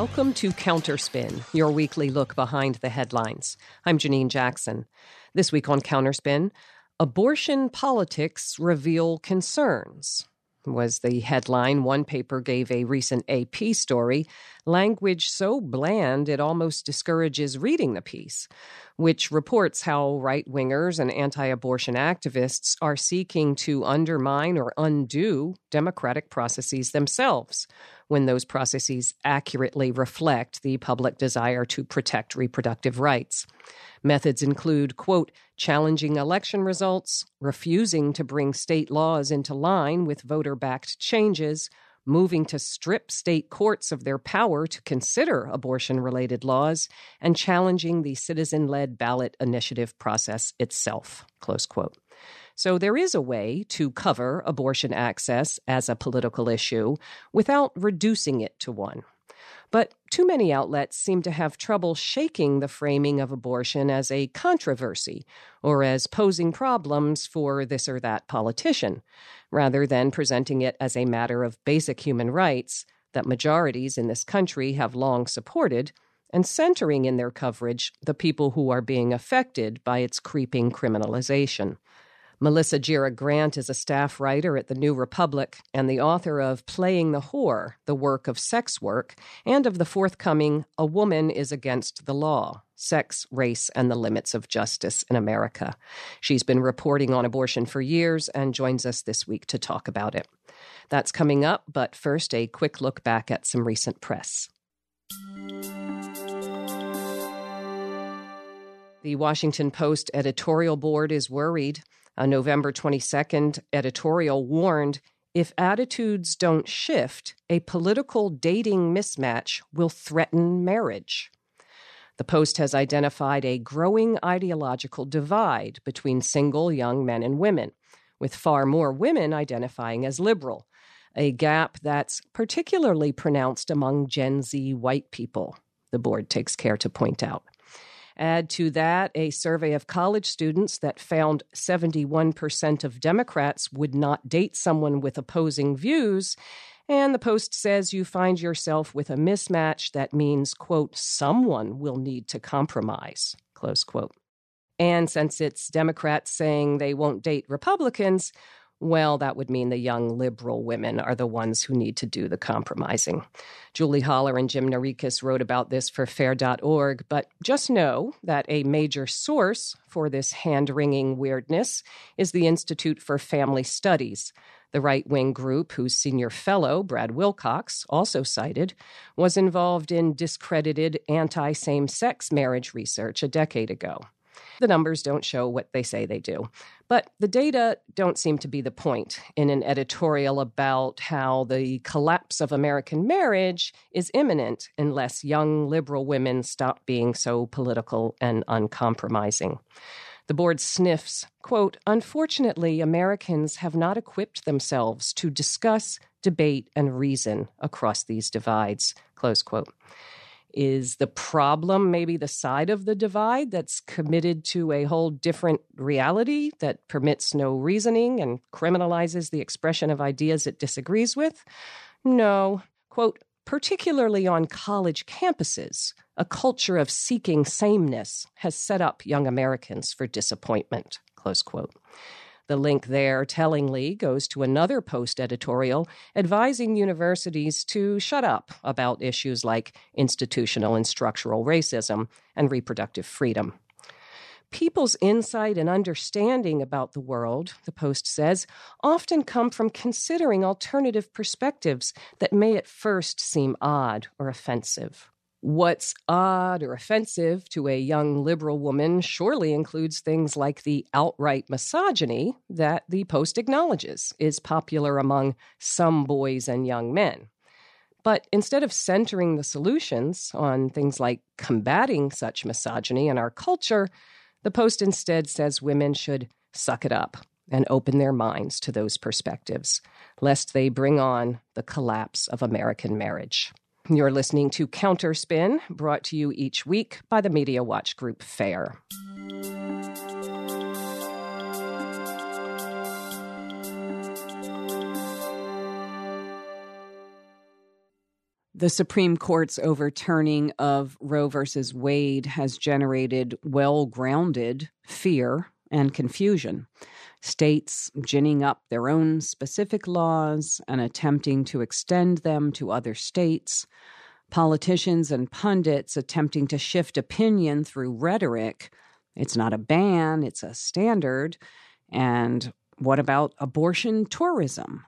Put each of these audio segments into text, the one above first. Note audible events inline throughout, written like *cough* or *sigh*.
Welcome to Counterspin, your weekly look behind the headlines. I'm Janine Jackson. This week on Counterspin, abortion politics reveal concerns was the headline one paper gave a recent AP story, language so bland it almost discourages reading the piece, which reports how right wingers and anti abortion activists are seeking to undermine or undo democratic processes themselves when those processes accurately reflect the public desire to protect reproductive rights. Methods include, quote, challenging election results, refusing to bring state laws into line with voter backed changes, moving to strip state courts of their power to consider abortion related laws, and challenging the citizen led ballot initiative process itself. Close quote. So there is a way to cover abortion access as a political issue without reducing it to one. But too many outlets seem to have trouble shaking the framing of abortion as a controversy or as posing problems for this or that politician, rather than presenting it as a matter of basic human rights that majorities in this country have long supported and centering in their coverage the people who are being affected by its creeping criminalization. Melissa Gira Grant is a staff writer at The New Republic and the author of Playing the Whore, The Work of Sex Work, and of the forthcoming A Woman is Against the Law Sex, Race, and the Limits of Justice in America. She's been reporting on abortion for years and joins us this week to talk about it. That's coming up, but first, a quick look back at some recent press. The Washington Post editorial board is worried. A November 22nd editorial warned if attitudes don't shift, a political dating mismatch will threaten marriage. The Post has identified a growing ideological divide between single young men and women, with far more women identifying as liberal, a gap that's particularly pronounced among Gen Z white people, the board takes care to point out. Add to that a survey of college students that found 71% of Democrats would not date someone with opposing views. And the Post says you find yourself with a mismatch that means, quote, someone will need to compromise, close quote. And since it's Democrats saying they won't date Republicans, well, that would mean the young liberal women are the ones who need to do the compromising. Julie Hollar and Jim Naureckas wrote about this for fair.org, but just know that a major source for this hand wringing weirdness is the Institute for Family Studies. The right wing group, whose senior fellow, Brad Wilcox, also cited, was involved in discredited anti same sex marriage research a decade ago. The numbers don't show what they say they do. But the data don't seem to be the point in an editorial about how the collapse of American marriage is imminent unless young liberal women stop being so political and uncompromising. The board sniffs, quote, Unfortunately, Americans have not equipped themselves to discuss, debate, and reason across these divides, close quote. Is the problem maybe the side of the divide that's committed to a whole different reality that permits no reasoning and criminalizes the expression of ideas it disagrees with? No. Quote, particularly on college campuses, a culture of seeking sameness has set up young Americans for disappointment. Close quote. The link there, tellingly, goes to another post editorial advising universities to shut up about issues like institutional and structural racism and reproductive freedom. People's insight and understanding about the world, the Post says, often come from considering alternative perspectives that may at first seem odd or offensive. What's odd or offensive to a young liberal woman surely includes things like the outright misogyny that the Post acknowledges is popular among some boys and young men. But instead of centering the solutions on things like combating such misogyny in our culture, the Post instead says women should suck it up and open their minds to those perspectives, lest they bring on the collapse of American marriage. You're listening to Counterspin, brought to you each week by the Media Watch Group FAIR. The Supreme Court's overturning of Roe versus Wade has generated well grounded fear and confusion. States ginning up their own specific laws and attempting to extend them to other states. Politicians and pundits attempting to shift opinion through rhetoric. It's not a ban, it's a standard. And what about abortion tourism?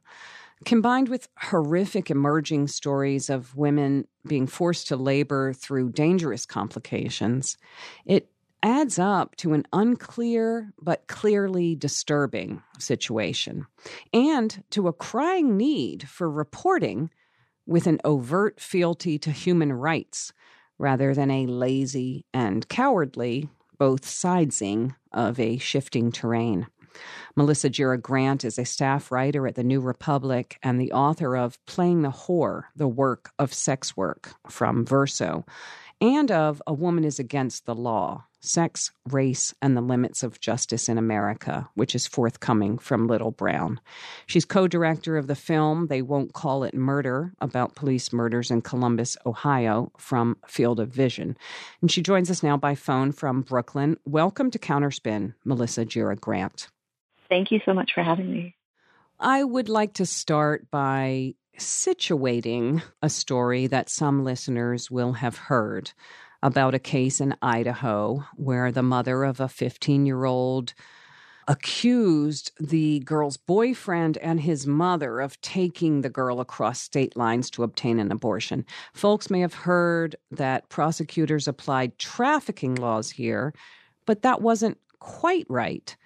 Combined with horrific emerging stories of women being forced to labor through dangerous complications, it adds up to an unclear but clearly disturbing situation and to a crying need for reporting with an overt fealty to human rights rather than a lazy and cowardly both sidesing of a shifting terrain. Melissa Gira Grant is a staff writer at the New Republic and the author of Playing the Whore, the work of sex work from Verso, and of A Woman is Against the Law Sex, Race, and the Limits of Justice in America, which is forthcoming from Little Brown. She's co director of the film They Won't Call It Murder about police murders in Columbus, Ohio, from Field of Vision. And she joins us now by phone from Brooklyn. Welcome to Counterspin, Melissa Gira Grant. Thank you so much for having me. I would like to start by situating a story that some listeners will have heard about a case in Idaho where the mother of a 15 year old accused the girl's boyfriend and his mother of taking the girl across state lines to obtain an abortion. Folks may have heard that prosecutors applied trafficking laws here, but that wasn't quite right.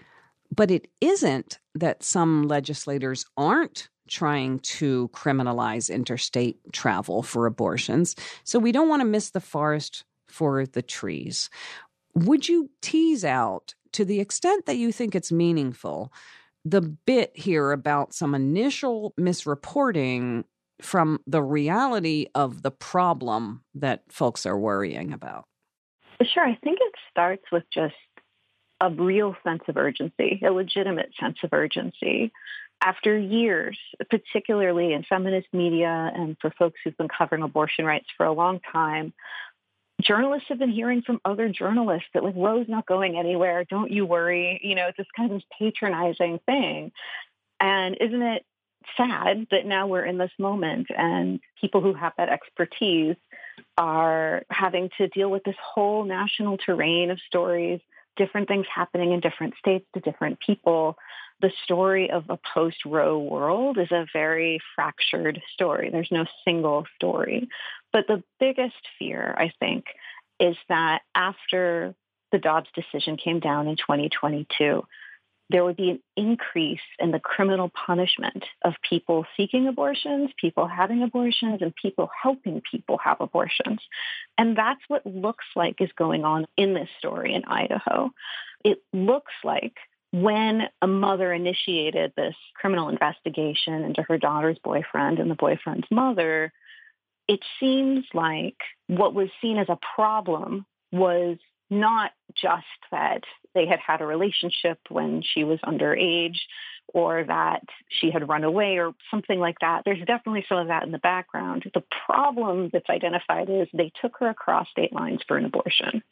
But it isn't that some legislators aren't trying to criminalize interstate travel for abortions. So we don't want to miss the forest for the trees. Would you tease out, to the extent that you think it's meaningful, the bit here about some initial misreporting from the reality of the problem that folks are worrying about? Sure. I think it starts with just a real sense of urgency, a legitimate sense of urgency. After years, particularly in feminist media and for folks who've been covering abortion rights for a long time, journalists have been hearing from other journalists that like Roe's not going anywhere, don't you worry. You know, it's this kind of patronizing thing. And isn't it sad that now we're in this moment and people who have that expertise are having to deal with this whole national terrain of stories different things happening in different states to different people. The story of a post Roe world is a very fractured story. There's no single story. But the biggest fear, I think, is that after the Dobbs decision came down in 2022, there would be an increase in the criminal punishment of people seeking abortions, people having abortions, and people helping people have abortions. And that's what looks like is going on in this story in Idaho. It looks like when a mother initiated this criminal investigation into her daughter's boyfriend and the boyfriend's mother, it seems like what was seen as a problem was not just that they had had a relationship when she was underage or that she had run away or something like that. There's definitely some of that in the background. The problem that's identified is they took her across state lines for an abortion.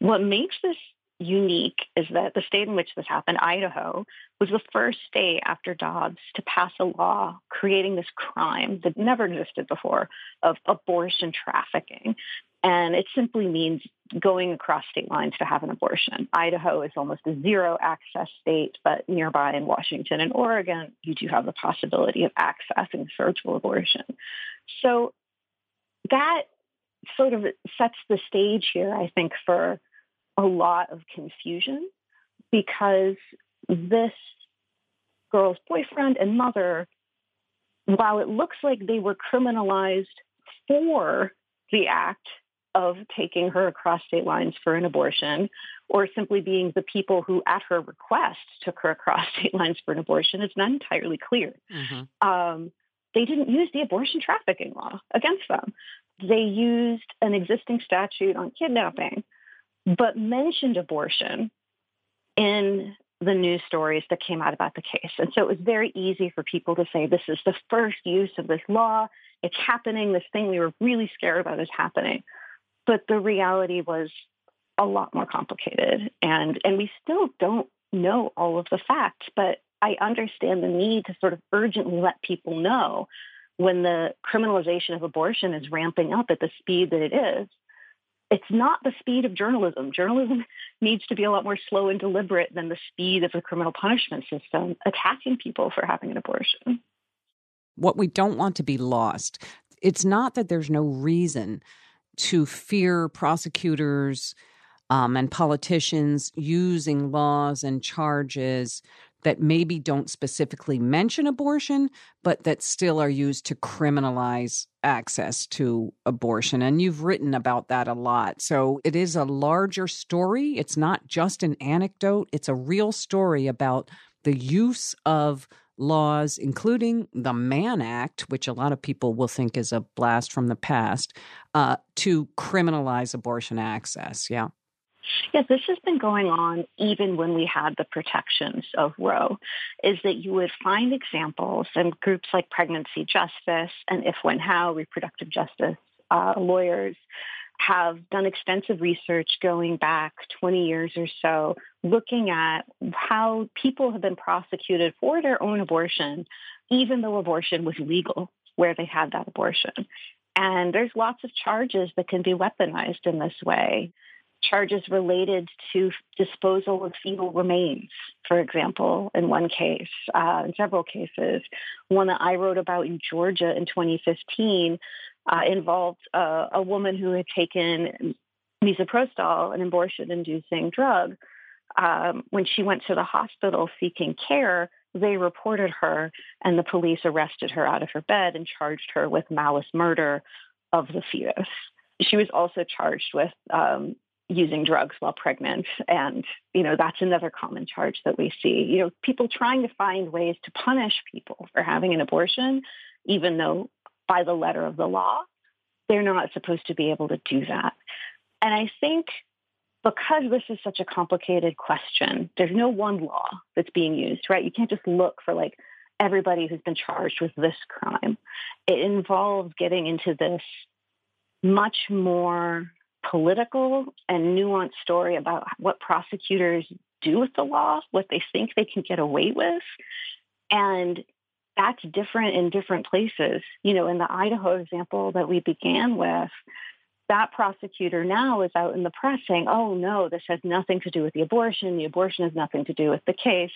What makes this unique is that the state in which this happened, Idaho, was the first state after Dobbs to pass a law creating this crime that never existed before of abortion trafficking. And it simply means going across state lines to have an abortion. Idaho is almost a zero access state, but nearby in Washington and Oregon, you do have the possibility of accessing surgical abortion. So that sort of sets the stage here, I think, for a lot of confusion because this girl's boyfriend and mother, while it looks like they were criminalized for the act of taking her across state lines for an abortion or simply being the people who, at her request, took her across *laughs* state lines for an abortion. It's not entirely clear. Mm-hmm. Um, they didn't use the abortion trafficking law against them. They used an existing statute on kidnapping, but mentioned abortion in the news stories that came out about the case. And so it was very easy for people to say this is the first use of this law It's happening. This thing we were really scared about is happening. But the reality was a lot more complicated. And, and we still don't know all of the facts, but I understand the need to sort of urgently let people know when the criminalization of abortion is ramping up at the speed that it is. It's not the speed of journalism. Journalism needs to be a lot more slow and deliberate than the speed of the criminal punishment system attacking people for having an abortion. What we don't want to be lost, it's not that there's no reason to fear prosecutors um, and politicians using laws and charges that maybe don't specifically mention abortion, but that still are used to criminalize access to abortion. And you've written about that a lot. So it is a larger story. It's not just an anecdote, it's a real story about the use of laws, including the Mann Act, which a lot of people will think is a blast from the past, uh, to criminalize abortion access. Yeah. Yes, this has been going on even when we had the protections of Roe, is that you would find examples and groups like Pregnancy Justice and If, When, How, reproductive justice uh, lawyers have done extensive research going back 20 years or so, looking at how people have been prosecuted for their own abortion, even though abortion was legal where they had that abortion. And there's lots of charges that can be weaponized in this way charges related to disposal of fetal remains, for example, in one case, uh, in several cases. One that I wrote about in Georgia in 2015 uh, involved uh, a woman who had taken misoprostol, an abortion-inducing drug. Um, when she went to the hospital seeking care, they reported her and the police arrested her out of her bed and charged her with malice murder of the fetus. She was also charged with um, using drugs while pregnant. And, you know, that's another common charge that we see. You know, people trying to find ways to punish people for having an abortion, even though by the letter of the law, they're not supposed to be able to do that. And I think because this is such a complicated question, there's no one law that's being used, right? You can't just look for like everybody who's been charged with this crime. It involves getting into this much more political and nuanced story about what prosecutors do with the law, what they think they can get away with. And that's different in different places. You know, in the Idaho example that we began with, that prosecutor now is out in the press saying, oh, no, this has nothing to do with the abortion. The abortion has nothing to do with the case.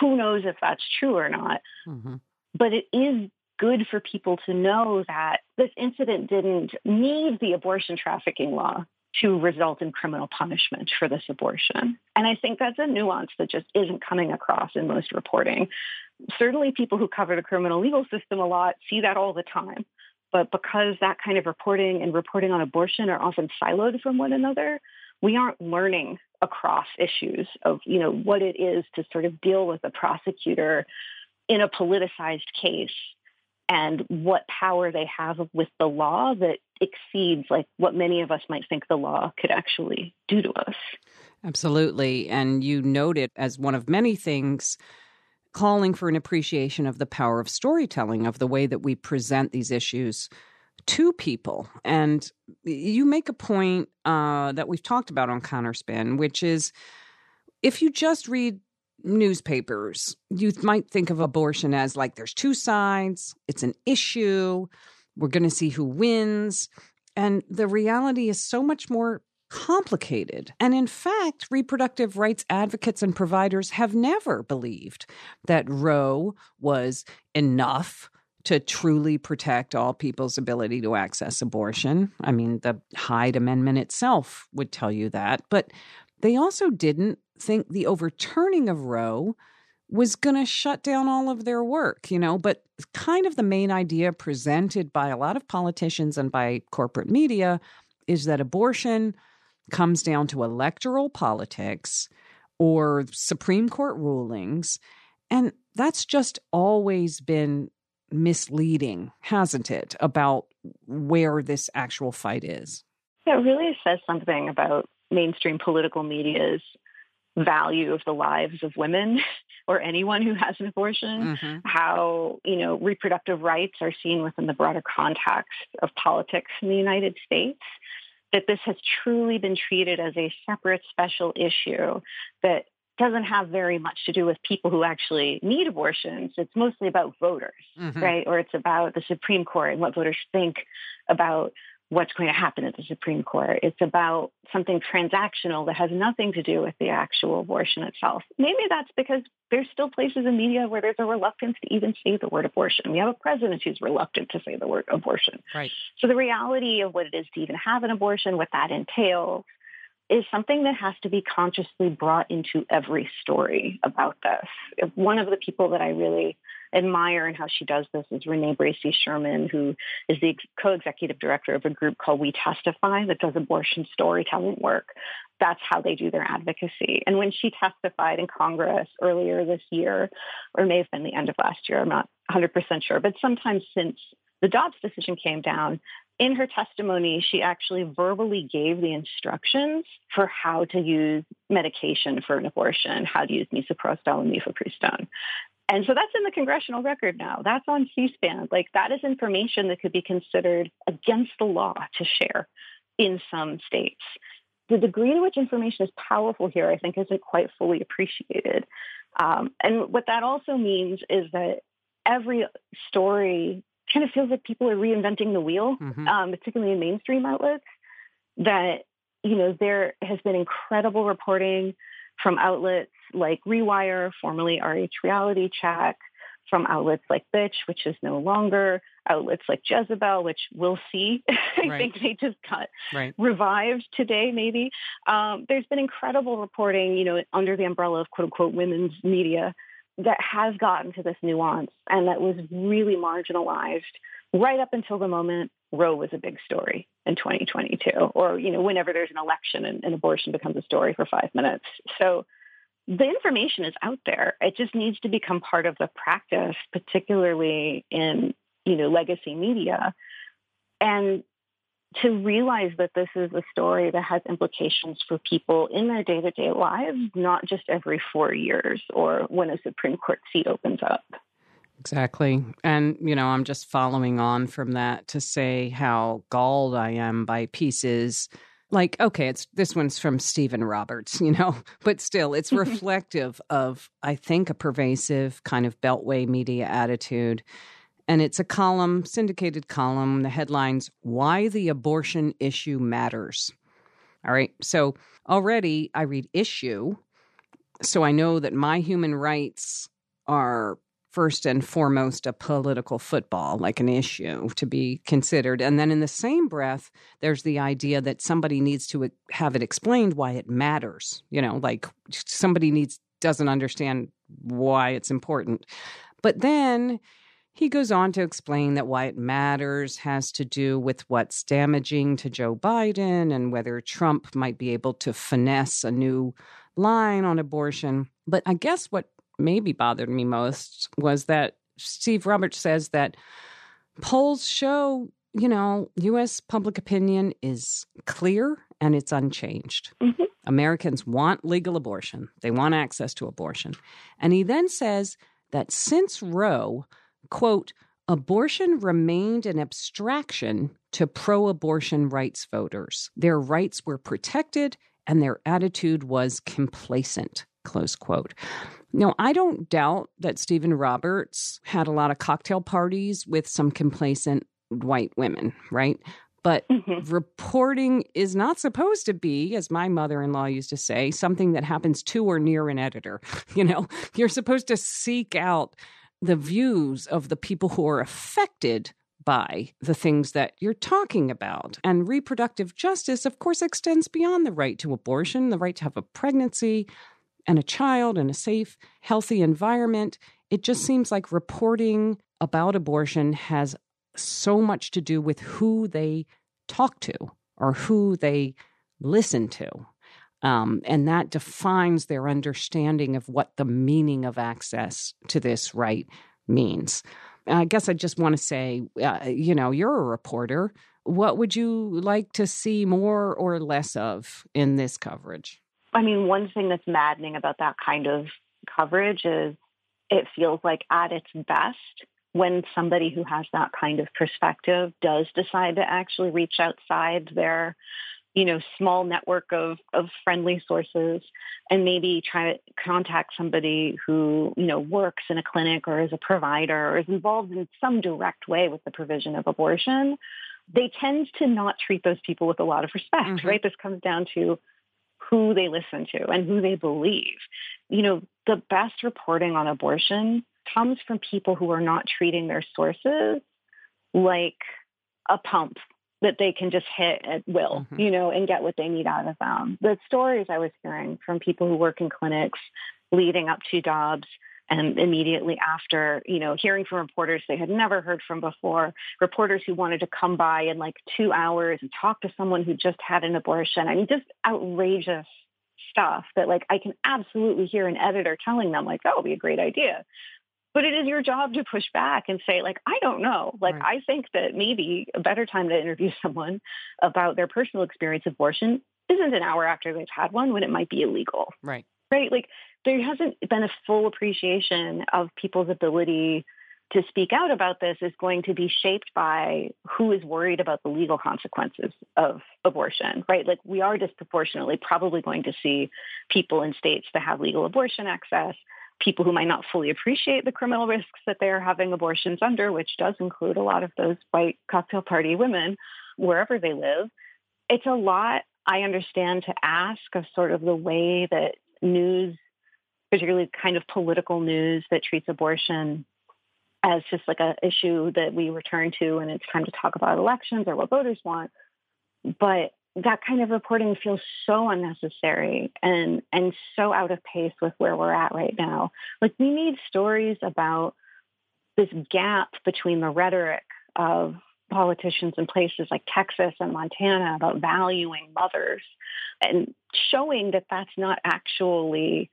Who knows if that's true or not? Mm-hmm. But it is good for people to know that this incident didn't need the abortion trafficking law to result in criminal punishment for this abortion. And I think that's a nuance that just isn't coming across in most reporting. Certainly people who cover the criminal legal system a lot see that all the time. But because that kind of reporting and reporting on abortion are often siloed from one another, we aren't learning across issues of, you know, what it is to sort of deal with a prosecutor in a politicized case and what power they have with the law that exceeds like what many of us might think the law could actually do to us. Absolutely. And you note it as one of many things calling for an appreciation of the power of storytelling, of the way that we present these issues to people. And you make a point uh, that we've talked about on Counterspin, which is if you just read newspapers, you might think of abortion as like there's two sides, it's an issue, we're going to see who wins. And the reality is so much more complicated. And in fact, reproductive rights advocates and providers have never believed that Roe was enough to truly protect all people's ability to access abortion. I mean, the Hyde Amendment itself would tell you that. But they also didn't think the overturning of Roe was going to shut down all of their work, you know, but kind of the main idea presented by a lot of politicians and by corporate media is that abortion comes down to electoral politics or Supreme Court rulings. And that's just always been misleading, hasn't it, about where this actual fight is? It really says something about mainstream political media's value of the lives of women *laughs* or anyone who has an abortion, mm-hmm. how, you know, reproductive rights are seen within the broader context of politics in the United States, that this has truly been treated as a separate special issue that doesn't have very much to do with people who actually need abortions. It's mostly about voters, mm-hmm. right? Or it's about the Supreme Court and what voters think about what's going to happen at the Supreme Court. It's about something transactional that has nothing to do with the actual abortion itself. Maybe that's because there's still places in media where there's a reluctance to even say the word abortion. We have a president who's reluctant to say the word abortion. Right. So the reality of what it is to even have an abortion, what that entails, is something that has to be consciously brought into every story about this. One of the people that I really admire and how she does this is Renee Bracey Sherman, who is the co-executive director of a group called We Testify that does abortion storytelling work. That's how they do their advocacy. And when she testified in Congress earlier this year, or may have been the end of last year, I'm not 100% sure, but sometime since the Dobbs decision came down, in her testimony, she actually verbally gave the instructions for how to use medication for an abortion, how to use misoprostol and mifepristone. And so that's in the congressional record now. That's on C-SPAN. Like that is information that could be considered against the law to share in some states. The degree to which information is powerful here, I think, isn't quite fully appreciated. Um, and what that also means is that every story kind of feels like people are reinventing the wheel, mm-hmm. um, particularly in mainstream outlets. That you know there has been incredible reporting from outlets like Rewire, formerly RH Reality Check, from outlets like Bitch, which is no longer, outlets like Jezebel, which we'll see. *laughs* I right. think they just got right. revived today, maybe. Um, there's been incredible reporting, you know, under the umbrella of quote unquote women's media that has gotten to this nuance and that was really marginalized right up until the moment Roe was a big story in 2022, or you know, whenever there's an election and, and abortion becomes a story for five minutes. So the information is out there. It just needs to become part of the practice, particularly in you know legacy media, and to realize that this is a story that has implications for people in their day-to-day lives, not just every four years or when a Supreme Court seat opens up. Exactly. And, you know, I'm just following on from that to say how galled I am by pieces. Like okay it's this one's from Steven Roberts *laughs* you know but still it's *laughs* reflective of i think a pervasive kind of beltway media attitude. And it's a column syndicated column the headlines why the abortion issue matters. All right. So already i read issue so i know that my human rights are first and foremost a political football, like an issue to be considered. And then in the same breath, there's the idea that somebody needs to have it explained why it matters. You know, like somebody needs doesn't understand why it's important. But then he goes on to explain that why it matters has to do with what's damaging to Joe Biden and whether Trump might be able to finesse a new line on abortion. But I guess what maybe bothered me most was that Steve Roberts says that polls show, you know, U.S. public opinion is clear and it's unchanged. Mm-hmm. Americans want legal abortion, they want access to abortion. And he then says that since Roe, quote, abortion remained an abstraction to pro abortion rights voters. Their rights were protected and their attitude was complacent, close quote. Now, I don't doubt that Steven Roberts had a lot of cocktail parties with some complacent white women, right? But mm-hmm. reporting is not supposed to be, as my mother in law used to say, something that happens to or near an editor. *laughs* You know, you're supposed to seek out the views of the people who are affected by the things that you're talking about. And reproductive justice, of course, extends beyond the right to abortion, the right to have a pregnancy, and a child in a safe, healthy environment. It just seems like reporting about abortion has so much to do with who they talk to or who they listen to. Um, and that defines their understanding of what the meaning of access to this right means. I guess I just want to say, uh, you know, you're a reporter. What would you like to see more or less of in this coverage? I mean, one thing that's maddening about that kind of coverage is it feels like at its best when somebody who has that kind of perspective does decide to actually reach outside their you know small network of of friendly sources and maybe try to contact somebody who you know works in a clinic or is a provider or is involved in some direct way with the provision of abortion they tend to not treat those people with a lot of respect mm-hmm. right this comes down to who they listen to and who they believe you know the best reporting on abortion comes from people who are not treating their sources like a pump that they can just hit at will, mm-hmm. you know, and get what they need out of them. The stories I was hearing from people who work in clinics leading up to Dobbs and immediately after, you know, hearing from reporters they had never heard from before, reporters who wanted to come by in like two hours and talk to someone who just had an abortion. I mean, just outrageous stuff that like I can absolutely hear an editor telling them like that would be a great idea. But it is your job to push back and say, like, I don't know. Like, right. I think that maybe a better time to interview *laughs* someone about their personal experience of abortion isn't an hour after they've had one when it might be illegal. Right. Right. Like, there hasn't been a full appreciation of people's ability to speak out about this is going to be shaped by who is worried about the legal consequences of abortion, right? Like we are disproportionately probably going to see people in states that have legal abortion access people who might not fully appreciate the criminal risks that they are having abortions under, which does include a lot of those white cocktail party women wherever they live. It's a lot, I understand, to ask of sort of the way that news, particularly kind of political news that treats abortion as just like an issue that we return to and it's time to talk about elections or what voters want. But that kind of reporting feels so unnecessary and and so out of pace with where we're at right now. Like we need stories about this gap between the rhetoric of politicians in places like Texas and Montana about valuing mothers and showing that that's not actually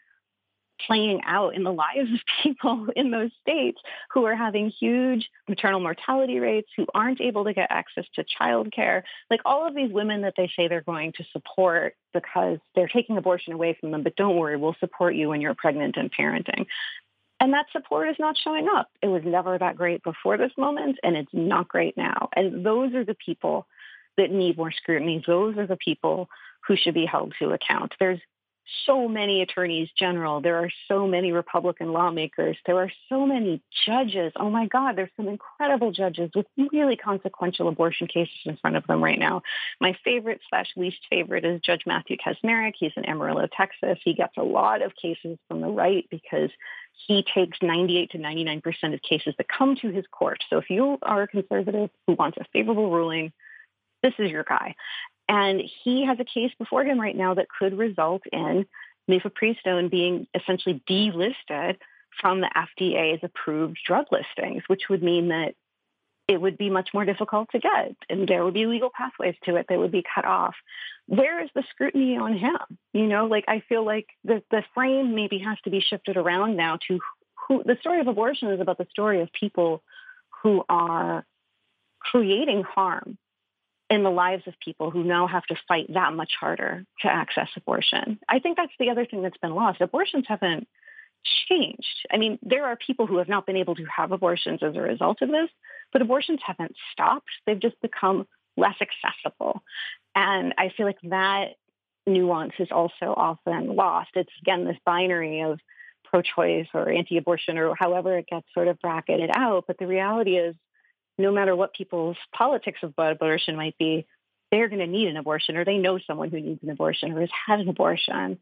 playing out in the lives of *laughs* people in those states who are having huge maternal mortality rates, who aren't able to get access to childcare. Like all of these women that they say they're going to support because they're taking abortion away from them, but don't worry, we'll support you when you're pregnant and parenting. And that support is not showing up. It was never that great before this moment, and it's not great now. And those are the people that need more scrutiny. Those are the people who should be held to account. There's so many attorneys general. There are so many Republican lawmakers. There are so many judges. Oh my God, there's some incredible judges with really consequential abortion cases in front of them right now. My favorite slash least favorite is Judge Matthew Kacsmaryk. He's in Amarillo, Texas. He gets a lot of cases from the right because he takes 98 to 99% of cases that come to his court. So if you are a conservative who wants a favorable ruling, this is your guy. And he has a case before him right now that could result in mifepristone being essentially delisted from the FDA's approved drug listings, which would mean that it would be much more difficult to get and there would be legal pathways to it that would be cut off. Where is the scrutiny on him? You know, like I feel like the, the frame maybe has to be shifted around now to who the story of abortion is about the story of people who are creating harm in the lives of people who now have to fight that much harder to access abortion. I think that's the other thing that's been lost. Abortions haven't changed. I mean, there are people who have not been able to have abortions as a result of this, but abortions haven't stopped. They've just become less accessible. And I feel like that nuance is also often lost. It's again this binary of pro-choice or anti-abortion or however it gets sort of bracketed out. But the reality is no matter what people's politics of abortion might be, they're going to need an abortion or they know someone who needs an abortion or has had an abortion.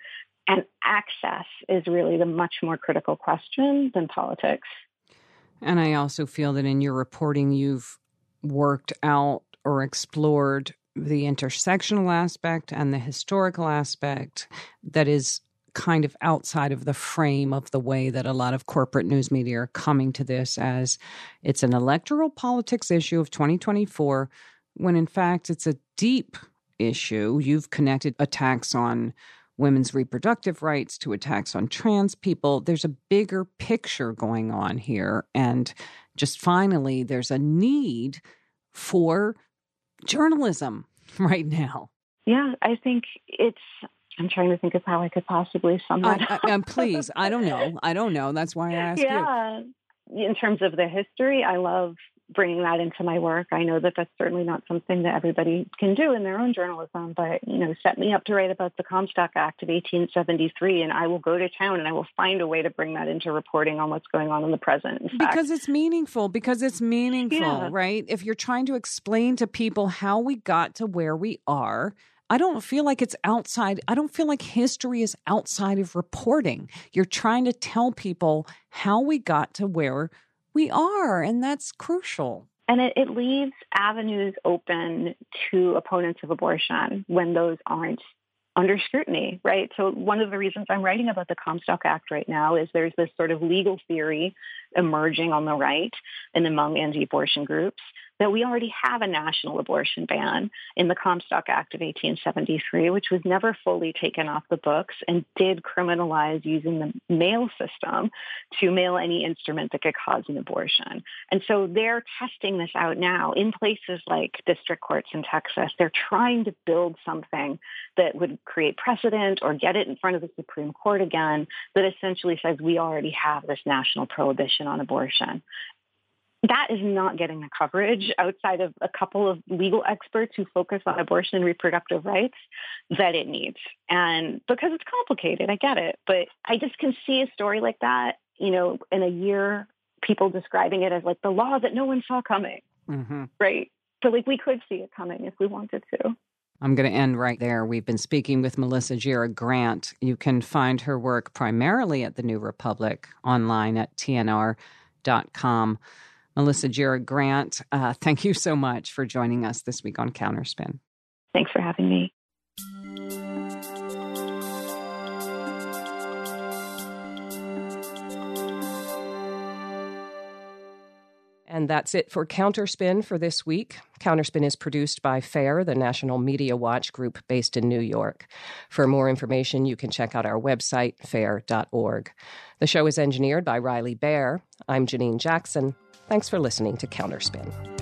And access is really the much more critical question than politics. And I also feel that in your reporting, you've worked out or explored the intersectional aspect and the historical aspect that is kind of outside of the frame of the way that a lot of corporate news media are coming to this as it's an electoral politics issue of 2024 when in fact it's a deep issue. You've connected attacks on women's reproductive rights to attacks on trans people. There's a bigger picture going on here. And just finally, there's a need for journalism *laughs* right now. Yeah, I think it's I'm trying to think of how I could possibly sum that uh, up. Uh, please, I don't know. I don't know. That's why I asked yeah. you. In terms of the history, I love bringing that into my work. I know that that's certainly not something that everybody can do in their own journalism, but you know, set me up to write about the Comstock Act of 1873, and I will go to town and I will find a way to bring that into reporting on what's going on in the present. In because it's meaningful. Because it's meaningful, yeah. right? If you're trying to explain to people how we got to where we are. I don't feel like it's outside. I don't feel like history is outside of reporting. You're trying to tell people how we got to where we are, and that's crucial. And it, it leaves avenues open to opponents of abortion when those aren't under scrutiny, right? So one of the reasons I'm writing about the Comstock Act right now is there's this sort of legal theory emerging on the right and among anti-abortion groups that we already have a national abortion ban in the Comstock Act of 1873, which was never fully taken off the books and did criminalize using the mail system to mail any instrument that could cause an abortion. And so they're testing this out now in places like district courts in Texas. They're trying to build something that would create precedent or get it in front of the Supreme Court again that essentially says we already have this national prohibition on abortion that is not getting the coverage outside of a couple of legal experts who focus on abortion and reproductive rights that it needs. And because it's complicated, I get it. But I just can see a story like that, you know, in a year, people describing it as like the law that no one saw coming. Mm-hmm. Right. But like we could see it coming if we wanted to. I'm going to end right there. We've been speaking with Melissa Gira Grant. You can find her work primarily at the New Republic online at tnr.com. Melissa Gira Grant, uh, thank you so much for joining us this week on Counterspin. Thanks for having me. And that's it for Counterspin for this week. Counterspin is produced by FAIR, the National Media Watch group based in New York. For more information, you can check out our website, fair.org. The show is engineered by Riley Bear. I'm Janine Jackson. Thanks for listening to Counterspin.